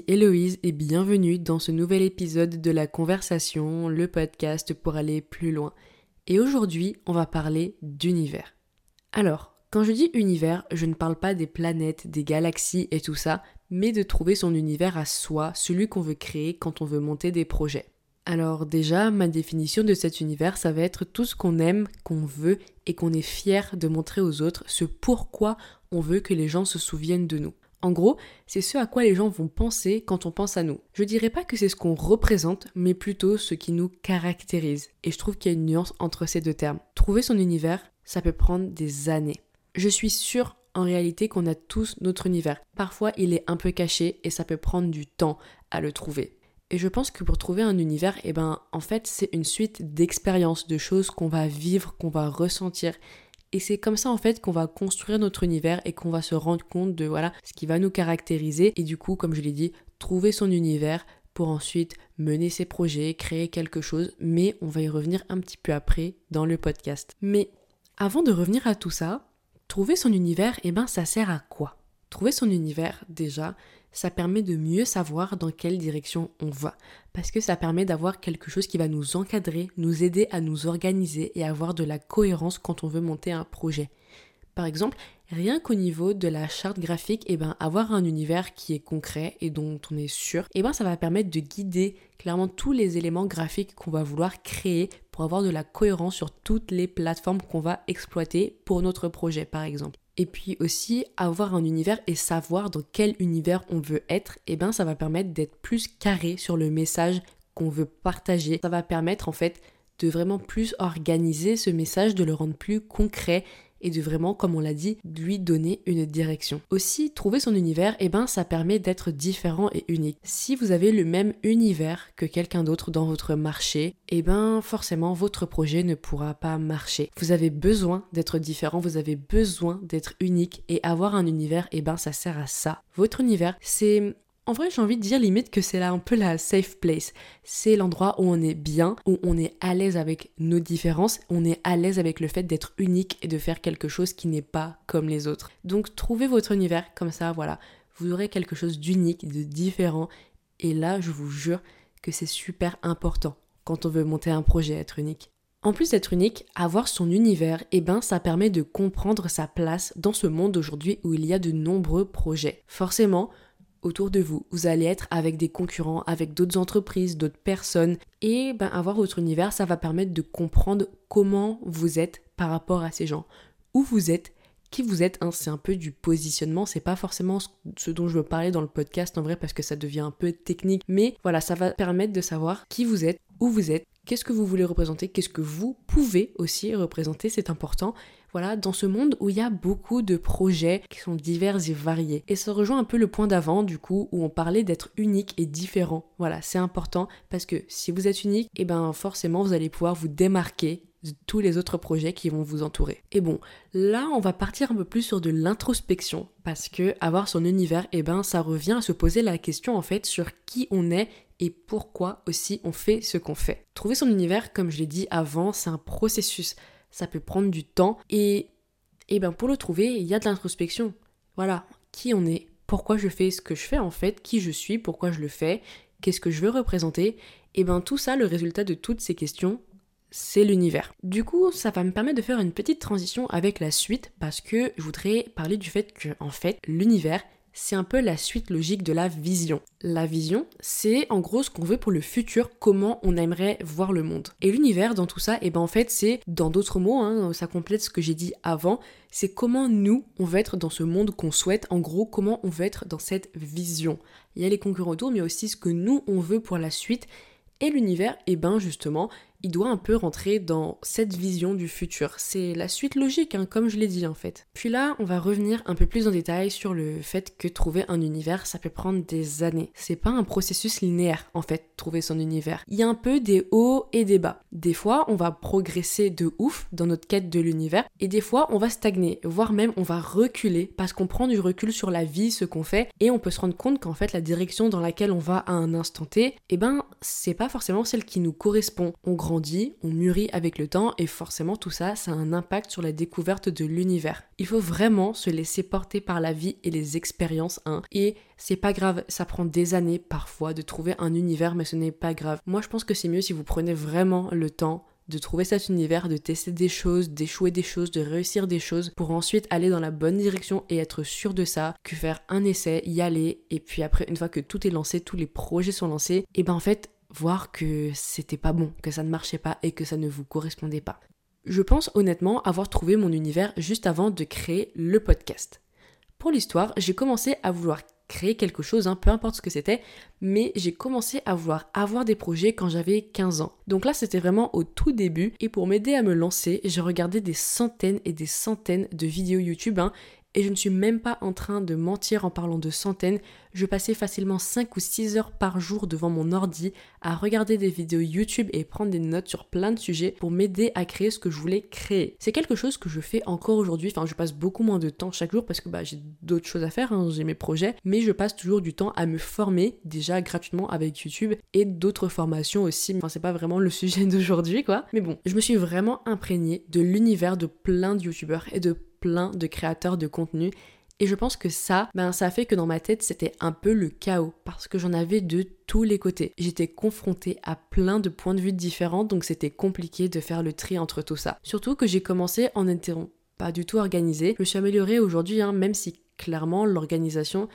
Héloïse et bienvenue dans ce nouvel épisode de la conversation, le podcast pour aller plus loin. Et aujourd'hui, on va parler d'univers. Alors, quand je dis univers, je ne parle pas des planètes, des galaxies et tout ça, mais de trouver son univers à soi, celui qu'on veut créer quand on veut monter des projets. Alors déjà, ma définition de cet univers, ça va être tout ce qu'on aime, qu'on veut et qu'on est fier de montrer aux autres, ce pourquoi on veut que les gens se souviennent de nous. En gros, c'est ce à quoi les gens vont penser quand on pense à nous. Je dirais pas que c'est ce qu'on représente, mais plutôt ce qui nous caractérise. Et je trouve qu'il y a une nuance entre ces deux termes. Trouver son univers, ça peut prendre des années. Je suis sûre en réalité qu'on a tous notre univers. Parfois, il est un peu caché et ça peut prendre du temps à le trouver. Et je pense que pour trouver un univers, eh ben, en fait, c'est une suite d'expériences, de choses qu'on va vivre, qu'on va ressentir. Et c'est comme ça, en fait, qu'on va construire notre univers et qu'on va se rendre compte de, voilà, ce qui va nous caractériser. Et du coup, comme je l'ai dit, trouver son univers pour ensuite mener ses projets, créer quelque chose. Mais on va y revenir un petit peu après dans le podcast. Mais avant de revenir à tout ça, trouver son univers, eh ben, ça sert à quoi? Trouver son univers, déjà, ça permet de mieux savoir dans quelle direction on va. Parce que ça permet d'avoir quelque chose qui va nous encadrer, nous aider à nous organiser et avoir de la cohérence quand on veut monter un projet. Par exemple, rien qu'au niveau de la charte graphique, eh ben, avoir un univers qui est concret et dont on est sûr, et eh ben, ça va permettre de guider clairement tous les éléments graphiques qu'on va vouloir créer pour avoir de la cohérence sur toutes les plateformes qu'on va exploiter pour notre projet, par exemple. Et puis aussi, avoir un univers et savoir dans quel univers on veut être, et eh ben ça va permettre d'être plus carré sur le message qu'on veut partager. Ça va permettre en fait de vraiment plus organiser ce message, de le rendre plus concret et de vraiment, comme on l'a dit, lui donner une direction. Aussi, trouver son univers, eh ben, ça permet d'être différent et unique. Si vous avez le même univers que quelqu'un d'autre dans votre marché, eh ben, forcément, votre projet ne pourra pas marcher. Vous avez besoin d'être différent, vous avez besoin d'être unique et avoir un univers, eh ben, ça sert à ça. Votre univers, c'est en vrai, j'ai envie de dire limite que c'est là un peu la safe place. C'est l'endroit où on est bien, où on est à l'aise avec nos différences, on est à l'aise avec le fait d'être unique et de faire quelque chose qui n'est pas comme les autres. Donc trouvez votre univers comme ça, voilà. Vous aurez quelque chose d'unique, de différent. Et là, je vous jure que c'est super important quand on veut monter un projet, être unique. En plus d'être unique, avoir son univers, eh ben, ça permet de comprendre sa place dans ce monde aujourd'hui où il y a de nombreux projets. Forcément, autour de vous. Vous allez être avec des concurrents, avec d'autres entreprises, d'autres personnes. Et ben, avoir votre univers, ça va permettre de comprendre comment vous êtes par rapport à ces gens. Où vous êtes, qui vous êtes. Hein, c'est un peu du positionnement. C'est pas forcément ce dont je veux parler dans le podcast en vrai parce que ça devient un peu technique. Mais voilà, ça va permettre de savoir qui vous êtes, où vous êtes, qu'est-ce que vous voulez représenter, qu'est-ce que vous pouvez aussi représenter. C'est important voilà, dans ce monde où il y a beaucoup de projets qui sont divers et variés. Et ça rejoint un peu le point d'avant, du coup, où on parlait d'être unique et différent. Voilà, c'est important parce que si vous êtes unique, et eh ben forcément vous allez pouvoir vous démarquer de tous les autres projets qui vont vous entourer. Et bon, là, on va partir un peu plus sur de l'introspection parce que avoir son univers, et eh ben ça revient à se poser la question en fait sur qui on est et pourquoi aussi on fait ce qu'on fait. Trouver son univers, comme je l'ai dit avant, c'est un processus ça peut prendre du temps. Et, et ben pour le trouver, il y a de l'introspection. Voilà, qui on est, pourquoi je fais ce que je fais en fait, qui je suis, pourquoi je le fais, qu'est-ce que je veux représenter. Et ben tout ça, le résultat de toutes ces questions, c'est l'univers. Du coup, ça va me permettre de faire une petite transition avec la suite parce que je voudrais parler du fait que en fait, l'univers, c'est un peu la suite logique de la vision. La vision, c'est en gros ce qu'on veut pour le futur, comment on aimerait voir le monde. Et l'univers dans tout ça, et eh ben en fait c'est, dans d'autres mots, hein, ça complète ce que j'ai dit avant, c'est comment nous, on veut être dans ce monde qu'on souhaite, en gros comment on veut être dans cette vision. Il y a les concurrents autour, mais aussi ce que nous, on veut pour la suite. Et l'univers, et eh ben justement, il doit un peu rentrer dans cette vision du futur. C'est la suite logique, hein, comme je l'ai dit en fait. Puis là, on va revenir un peu plus en détail sur le fait que trouver un univers, ça peut prendre des années. C'est pas un processus linéaire, en fait, trouver son univers. Il y a un peu des hauts et des bas. Des fois, on va progresser de ouf dans notre quête de l'univers, et des fois, on va stagner, voire même on va reculer parce qu'on prend du recul sur la vie, ce qu'on fait, et on peut se rendre compte qu'en fait, la direction dans laquelle on va à un instant T, eh ben, c'est pas forcément celle qui nous correspond. On grandit, on mûrit avec le temps et forcément tout ça, ça a un impact sur la découverte de l'univers. Il faut vraiment se laisser porter par la vie et les expériences, hein. Et c'est pas grave, ça prend des années parfois de trouver un univers, mais ce n'est pas grave. Moi, je pense que c'est mieux si vous prenez vraiment le temps de trouver cet univers, de tester des choses, d'échouer des choses, de réussir des choses pour ensuite aller dans la bonne direction et être sûr de ça, que faire un essai, y aller et puis après une fois que tout est lancé, tous les projets sont lancés, et ben en fait voir que c'était pas bon, que ça ne marchait pas et que ça ne vous correspondait pas. Je pense honnêtement avoir trouvé mon univers juste avant de créer le podcast. Pour l'histoire, j'ai commencé à vouloir créer quelque chose, hein, peu importe ce que c'était, mais j'ai commencé à vouloir avoir des projets quand j'avais 15 ans. Donc là, c'était vraiment au tout début, et pour m'aider à me lancer, j'ai regardé des centaines et des centaines de vidéos YouTube, hein, et je ne suis même pas en train de mentir en parlant de centaines, je passais facilement 5 ou 6 heures par jour devant mon ordi à regarder des vidéos YouTube et prendre des notes sur plein de sujets pour m'aider à créer ce que je voulais créer. C'est quelque chose que je fais encore aujourd'hui, enfin je passe beaucoup moins de temps chaque jour parce que bah, j'ai d'autres choses à faire, hein, j'ai mes projets, mais je passe toujours du temps à me former déjà gratuitement avec YouTube et d'autres formations aussi, enfin c'est pas vraiment le sujet d'aujourd'hui quoi. Mais bon, je me suis vraiment imprégnée de l'univers de plein de YouTubeurs et de plein de créateurs de contenu. Et je pense que ça, ben ça a fait que dans ma tête c'était un peu le chaos parce que j'en avais de tous les côtés. J'étais confrontée à plein de points de vue différents donc c'était compliqué de faire le tri entre tout ça. Surtout que j'ai commencé en étant pas du tout organisée. Je suis améliorée aujourd'hui hein, même si clairement l'organisation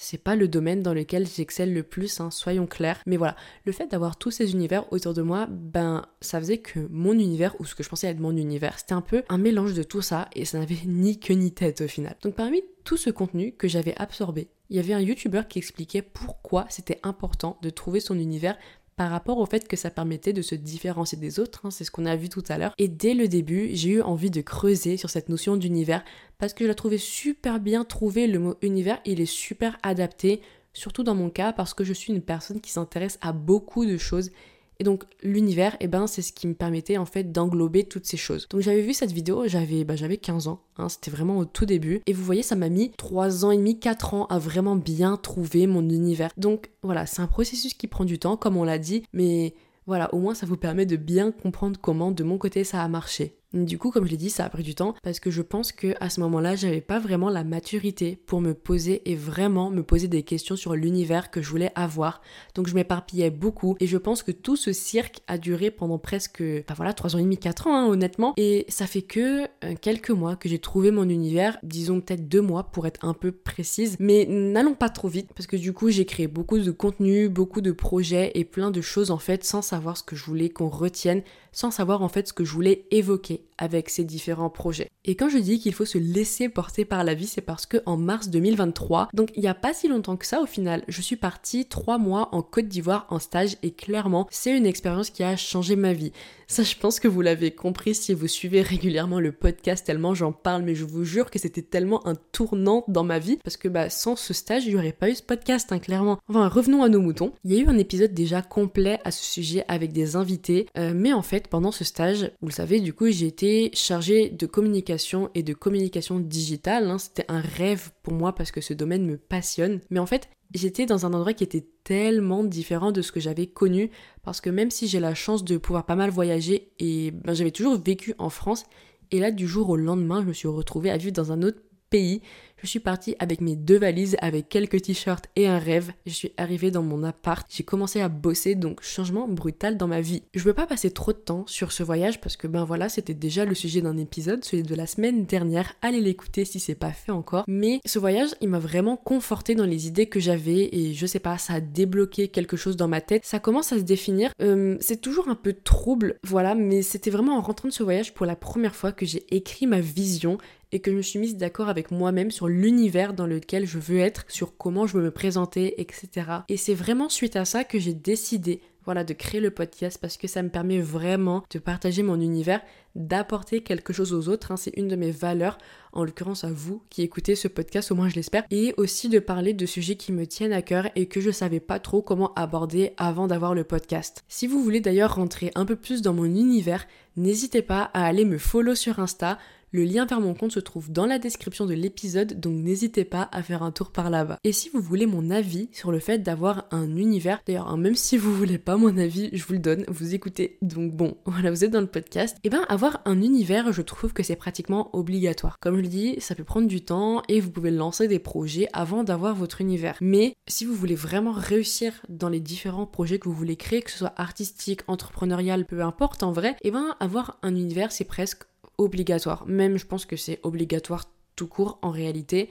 c'est pas le domaine dans lequel j'excelle le plus, hein, soyons clairs. Mais voilà, le fait d'avoir tous ces univers autour de moi, ben ça faisait que mon univers, ou ce que je pensais être mon univers, c'était un peu un mélange de tout ça et ça n'avait ni queue ni tête au final. Donc parmi tout ce contenu que j'avais absorbé, il y avait un youtubeur qui expliquait pourquoi c'était important de trouver son univers par rapport au fait que ça permettait de se différencier des autres, hein, c'est ce qu'on a vu tout à l'heure. Et dès le début, j'ai eu envie de creuser sur cette notion d'univers parce que je la trouvais super bien trouvée, le mot univers, il est super adapté, surtout dans mon cas parce que je suis une personne qui s'intéresse à beaucoup de choses et donc l'univers, eh ben, c'est ce qui me permettait en fait d'englober toutes ces choses. Donc j'avais vu cette vidéo, j'avais bah, j'avais 15 ans, hein, c'était vraiment au tout début. Et vous voyez, ça m'a mis 3 ans et demi, 4 ans à vraiment bien trouver mon univers. Donc voilà, c'est un processus qui prend du temps, comme on l'a dit, mais voilà, au moins ça vous permet de bien comprendre comment de mon côté ça a marché. Du coup, comme je l'ai dit, ça a pris du temps parce que je pense que à ce moment-là, j'avais pas vraiment la maturité pour me poser et vraiment me poser des questions sur l'univers que je voulais avoir. Donc je m'éparpillais beaucoup et je pense que tout ce cirque a duré pendant presque, bah voilà, 3 ans et demi, 4 ans, hein, honnêtement. Et ça fait que euh, quelques mois que j'ai trouvé mon univers, disons peut-être deux mois pour être un peu précise. Mais n'allons pas trop vite parce que du coup, j'ai créé beaucoup de contenu, beaucoup de projets et plein de choses en fait sans savoir ce que je voulais qu'on retienne sans savoir en fait ce que je voulais évoquer avec ces différents projets. Et quand je dis qu'il faut se laisser porter par la vie, c'est parce que en mars 2023, donc il n'y a pas si longtemps que ça au final, je suis partie trois mois en Côte d'Ivoire en stage et clairement c'est une expérience qui a changé ma vie. Ça, je pense que vous l'avez compris si vous suivez régulièrement le podcast tellement j'en parle, mais je vous jure que c'était tellement un tournant dans ma vie parce que bah, sans ce stage, il n'y aurait pas eu ce podcast, hein, clairement. Enfin, revenons à nos moutons. Il y a eu un épisode déjà complet à ce sujet avec des invités, euh, mais en fait, pendant ce stage, vous le savez, du coup, j'ai été chargée de communication et de communication digitale. Hein. C'était un rêve pour moi parce que ce domaine me passionne. Mais en fait, j'étais dans un endroit qui était tellement différent de ce que j'avais connu parce que même si j'ai la chance de pouvoir pas mal voyager et ben, j'avais toujours vécu en France et là du jour au lendemain je me suis retrouvée à vivre dans un autre pays je suis partie avec mes deux valises, avec quelques t-shirts et un rêve. Je suis arrivée dans mon appart, j'ai commencé à bosser, donc changement brutal dans ma vie. Je veux pas passer trop de temps sur ce voyage parce que ben voilà, c'était déjà le sujet d'un épisode, celui de la semaine dernière. Allez l'écouter si c'est pas fait encore. Mais ce voyage, il m'a vraiment conforté dans les idées que j'avais et je sais pas, ça a débloqué quelque chose dans ma tête. Ça commence à se définir. Euh, c'est toujours un peu trouble, voilà, mais c'était vraiment en rentrant de ce voyage pour la première fois que j'ai écrit ma vision et que je me suis mise d'accord avec moi-même sur l'univers dans lequel je veux être, sur comment je veux me présenter, etc. Et c'est vraiment suite à ça que j'ai décidé voilà, de créer le podcast parce que ça me permet vraiment de partager mon univers, d'apporter quelque chose aux autres. Hein. C'est une de mes valeurs, en l'occurrence à vous qui écoutez ce podcast, au moins je l'espère. Et aussi de parler de sujets qui me tiennent à cœur et que je savais pas trop comment aborder avant d'avoir le podcast. Si vous voulez d'ailleurs rentrer un peu plus dans mon univers, n'hésitez pas à aller me follow sur Insta. Le lien vers mon compte se trouve dans la description de l'épisode, donc n'hésitez pas à faire un tour par là-bas. Et si vous voulez mon avis sur le fait d'avoir un univers, d'ailleurs, hein, même si vous voulez pas mon avis, je vous le donne, vous écoutez. Donc bon, voilà, vous êtes dans le podcast. Et eh ben avoir un univers, je trouve que c'est pratiquement obligatoire. Comme je le dis, ça peut prendre du temps et vous pouvez lancer des projets avant d'avoir votre univers. Mais si vous voulez vraiment réussir dans les différents projets que vous voulez créer, que ce soit artistique, entrepreneurial, peu importe en vrai, et eh ben avoir un univers c'est presque obligatoire. Même je pense que c'est obligatoire tout court en réalité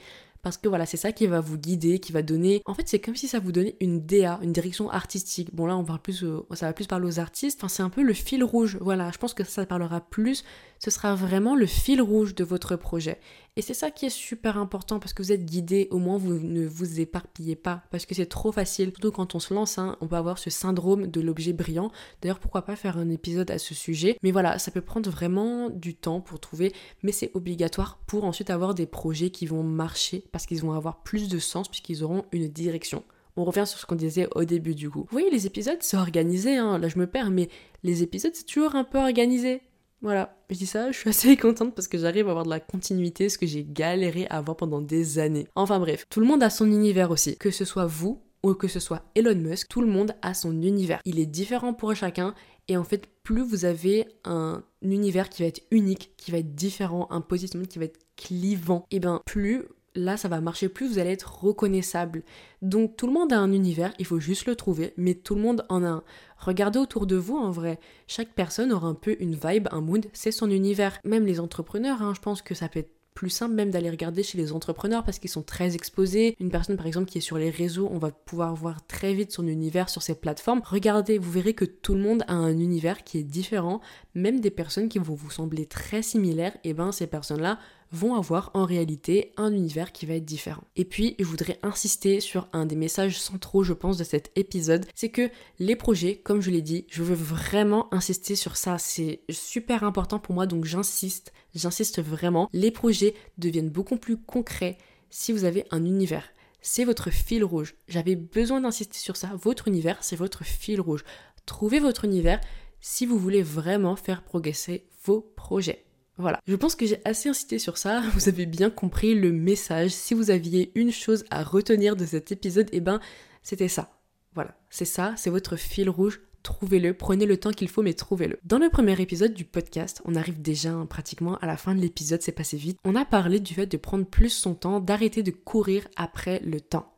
parce que voilà, c'est ça qui va vous guider, qui va donner. En fait, c'est comme si ça vous donnait une DA, une direction artistique. Bon, là, on va plus, ça va plus parler aux artistes. Enfin, c'est un peu le fil rouge. Voilà, je pense que ça parlera plus. Ce sera vraiment le fil rouge de votre projet. Et c'est ça qui est super important parce que vous êtes guidé, au moins vous ne vous éparpillez pas parce que c'est trop facile. Surtout quand on se lance, hein, on peut avoir ce syndrome de l'objet brillant. D'ailleurs, pourquoi pas faire un épisode à ce sujet? Mais voilà, ça peut prendre vraiment du temps pour trouver, mais c'est obligatoire pour ensuite avoir des projets qui vont marcher parce qu'ils vont avoir plus de sens puisqu'ils auront une direction. On revient sur ce qu'on disait au début du coup. Vous voyez, les épisodes, c'est organisé, hein. là je me perds, mais les épisodes, c'est toujours un peu organisé. Voilà, je dis ça, je suis assez contente parce que j'arrive à avoir de la continuité, ce que j'ai galéré à avoir pendant des années. Enfin bref, tout le monde a son univers aussi. Que ce soit vous ou que ce soit Elon Musk, tout le monde a son univers. Il est différent pour chacun et en fait, plus vous avez un univers qui va être unique, qui va être différent, un positionnement qui va être clivant, et bien plus là ça va marcher plus, vous allez être reconnaissable. Donc tout le monde a un univers, il faut juste le trouver, mais tout le monde en a un. Regardez autour de vous en vrai, chaque personne aura un peu une vibe, un mood, c'est son univers. Même les entrepreneurs, hein, je pense que ça peut être plus simple même d'aller regarder chez les entrepreneurs parce qu'ils sont très exposés. Une personne par exemple qui est sur les réseaux, on va pouvoir voir très vite son univers sur ces plateformes. Regardez, vous verrez que tout le monde a un univers qui est différent, même des personnes qui vont vous sembler très similaires, et ben ces personnes-là vont avoir en réalité un univers qui va être différent. Et puis, je voudrais insister sur un des messages centraux, je pense, de cet épisode, c'est que les projets, comme je l'ai dit, je veux vraiment insister sur ça, c'est super important pour moi, donc j'insiste, j'insiste vraiment, les projets deviennent beaucoup plus concrets si vous avez un univers. C'est votre fil rouge. J'avais besoin d'insister sur ça. Votre univers, c'est votre fil rouge. Trouvez votre univers si vous voulez vraiment faire progresser vos projets. Voilà, je pense que j'ai assez incité sur ça, vous avez bien compris le message. Si vous aviez une chose à retenir de cet épisode, eh ben c'était ça. Voilà, c'est ça, c'est votre fil rouge. Trouvez-le, prenez le temps qu'il faut, mais trouvez-le. Dans le premier épisode du podcast, on arrive déjà pratiquement à la fin de l'épisode, c'est passé vite. On a parlé du fait de prendre plus son temps, d'arrêter de courir après le temps.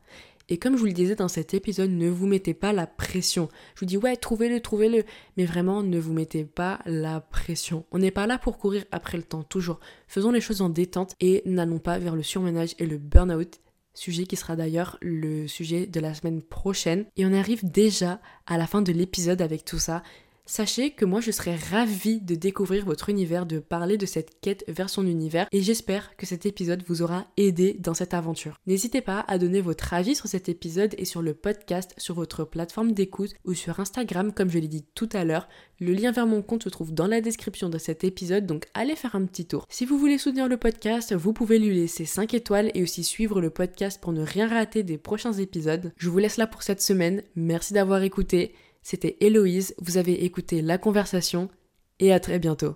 Et comme je vous le disais dans cet épisode, ne vous mettez pas la pression. Je vous dis ouais, trouvez-le, trouvez-le. Mais vraiment, ne vous mettez pas la pression. On n'est pas là pour courir après le temps, toujours. Faisons les choses en détente et n'allons pas vers le surmenage et le burn-out sujet qui sera d'ailleurs le sujet de la semaine prochaine. Et on arrive déjà à la fin de l'épisode avec tout ça. Sachez que moi je serais ravie de découvrir votre univers, de parler de cette quête vers son univers et j'espère que cet épisode vous aura aidé dans cette aventure. N'hésitez pas à donner votre avis sur cet épisode et sur le podcast sur votre plateforme d'écoute ou sur Instagram comme je l'ai dit tout à l'heure. Le lien vers mon compte se trouve dans la description de cet épisode donc allez faire un petit tour. Si vous voulez soutenir le podcast, vous pouvez lui laisser 5 étoiles et aussi suivre le podcast pour ne rien rater des prochains épisodes. Je vous laisse là pour cette semaine. Merci d'avoir écouté. C'était Héloïse, vous avez écouté la conversation et à très bientôt.